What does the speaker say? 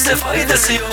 Kimse faydası yok.